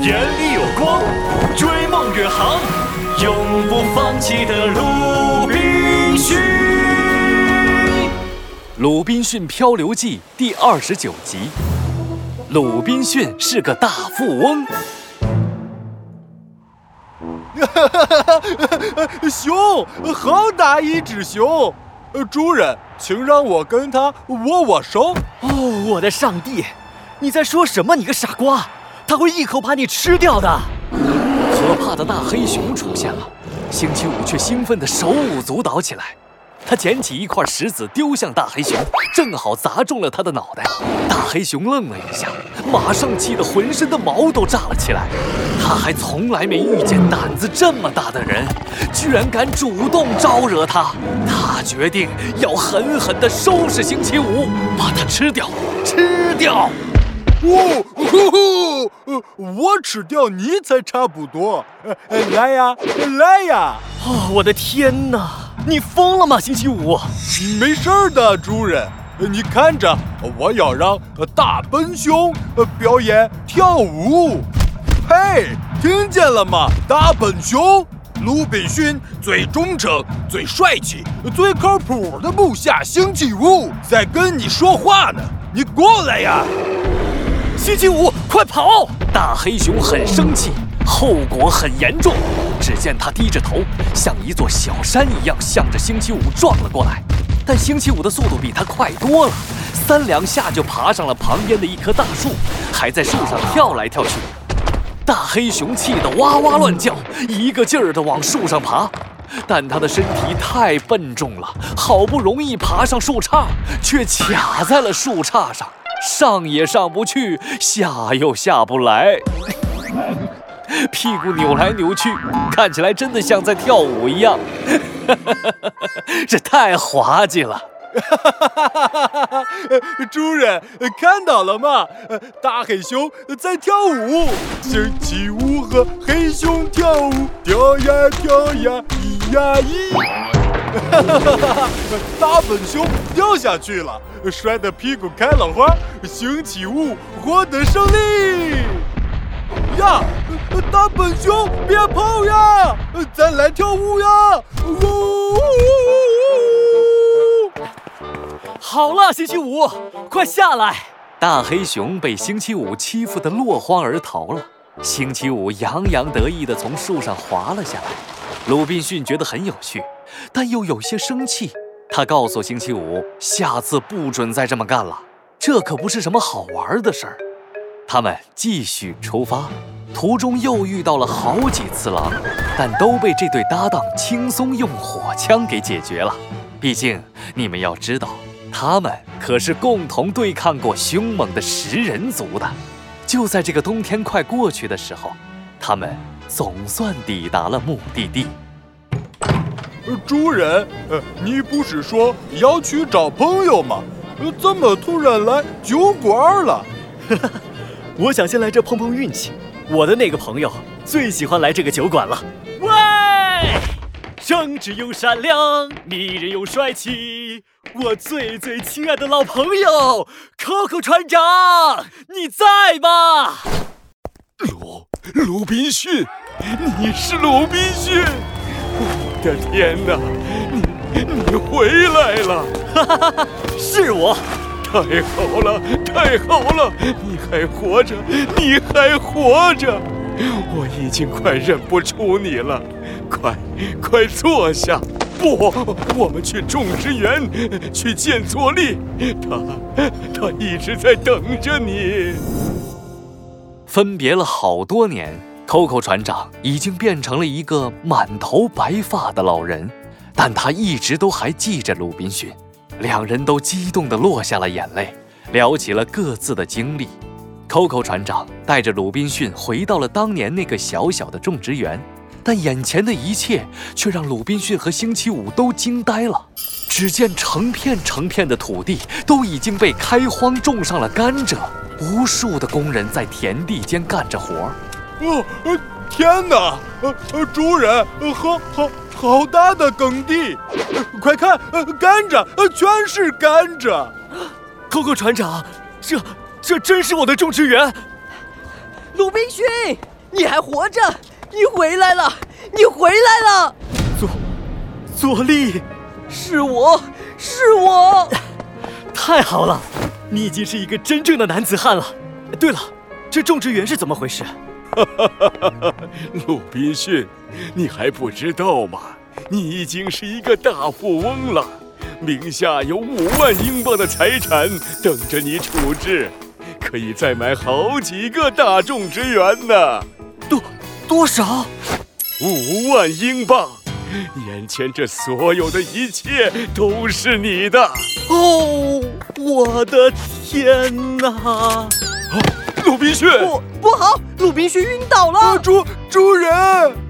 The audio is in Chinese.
眼里有光，追梦远航，永不放弃的鲁滨逊。《鲁滨逊漂流记》第二十九集。鲁滨逊是个大富翁。哈哈哈哈熊，好大一只熊！主人，请让我跟他握握手。哦，我的上帝！你在说什么？你个傻瓜！他会一口把你吃掉的。可怕的大黑熊出现了，星期五却兴奋地手舞足蹈起来。他捡起一块石子丢向大黑熊，正好砸中了他的脑袋。大黑熊愣了一下，马上气得浑身的毛都炸了起来。他还从来没遇见胆子这么大的人，居然敢主动招惹他。他决定要狠狠地收拾星期五，把他吃掉，吃掉。哦，我吃掉你才差不多。来呀，来呀！哦，我的天哪！你疯了吗，星期五？没事的，主人。你看着，我要让大笨熊表演跳舞。嘿，听见了吗？大笨熊，鲁滨逊最忠诚、最帅气、最靠谱的部下星期五在跟你说话呢。你过来呀，星期五，快跑！大黑熊很生气。后果很严重，只见他低着头，像一座小山一样向着星期五撞了过来。但星期五的速度比他快多了，三两下就爬上了旁边的一棵大树，还在树上跳来跳去。大黑熊气得哇哇乱叫，一个劲儿地往树上爬，但他的身体太笨重了，好不容易爬上树杈，却卡在了树杈上，上也上不去，下又下不来。屁股扭来扭去，看起来真的像在跳舞一样，这太滑稽了。主人看到了吗？大黑熊在跳舞，星期五和黑熊跳舞，跳呀跳呀，咿呀咿。哈哈哈大笨熊掉下去了，摔得屁股开了花，星期五获得胜利。呀，大笨熊，别跑呀！咱来跳舞呀！呜呜呜！好了，星期五，快下来！大黑熊被星期五欺负得落荒而逃了。星期五洋洋得意地从树上滑了下来。鲁滨逊觉得很有趣，但又有些生气。他告诉星期五，下次不准再这么干了，这可不是什么好玩的事儿。他们继续出发，途中又遇到了好几次狼，但都被这对搭档轻松用火枪给解决了。毕竟你们要知道，他们可是共同对抗过凶猛的食人族的。就在这个冬天快过去的时候，他们总算抵达了目的地。主人，呃，你不是说要去找朋友吗？怎么突然来酒馆了？我想先来这碰碰运气，我的那个朋友最喜欢来这个酒馆了。喂，正直又善良，迷人又帅气，我最最亲爱的老朋友 Coco 船长，你在吗？鲁鲁滨逊，你是鲁滨逊！我的天哪，你你回来了！哈哈哈，是我。太好了，太好了！你还活着，你还活着！我已经快认不出你了，快，快坐下！不，我们去种植园去见佐利，他，他一直在等着你。分别了好多年，Coco 船长已经变成了一个满头白发的老人，但他一直都还记着鲁滨逊。两人都激动地落下了眼泪，聊起了各自的经历。Coco 船长带着鲁滨逊回到了当年那个小小的种植园，但眼前的一切却让鲁滨逊和星期五都惊呆了。只见成片成片的土地都已经被开荒种上了甘蔗，无数的工人在田地间干着活儿。哦，天哪！呃呃，主人，好好。好大的耕地！快看，甘蔗，呃全是甘蔗。Coco 船长，这这真是我的种植园。鲁滨逊，你还活着！你回来了！你回来了！佐，佐利，是我，是我！太好了，你已经是一个真正的男子汉了。对了，这种植园是怎么回事？哈哈哈哈哈！鲁滨逊，你还不知道吗？你已经是一个大富翁了，名下有五万英镑的财产等着你处置，可以再买好几个大种植园呢。多多少？五万英镑！眼前这所有的一切都是你的。哦，我的天哪！啊，鲁滨逊，不不好，鲁滨逊晕倒了。主主人。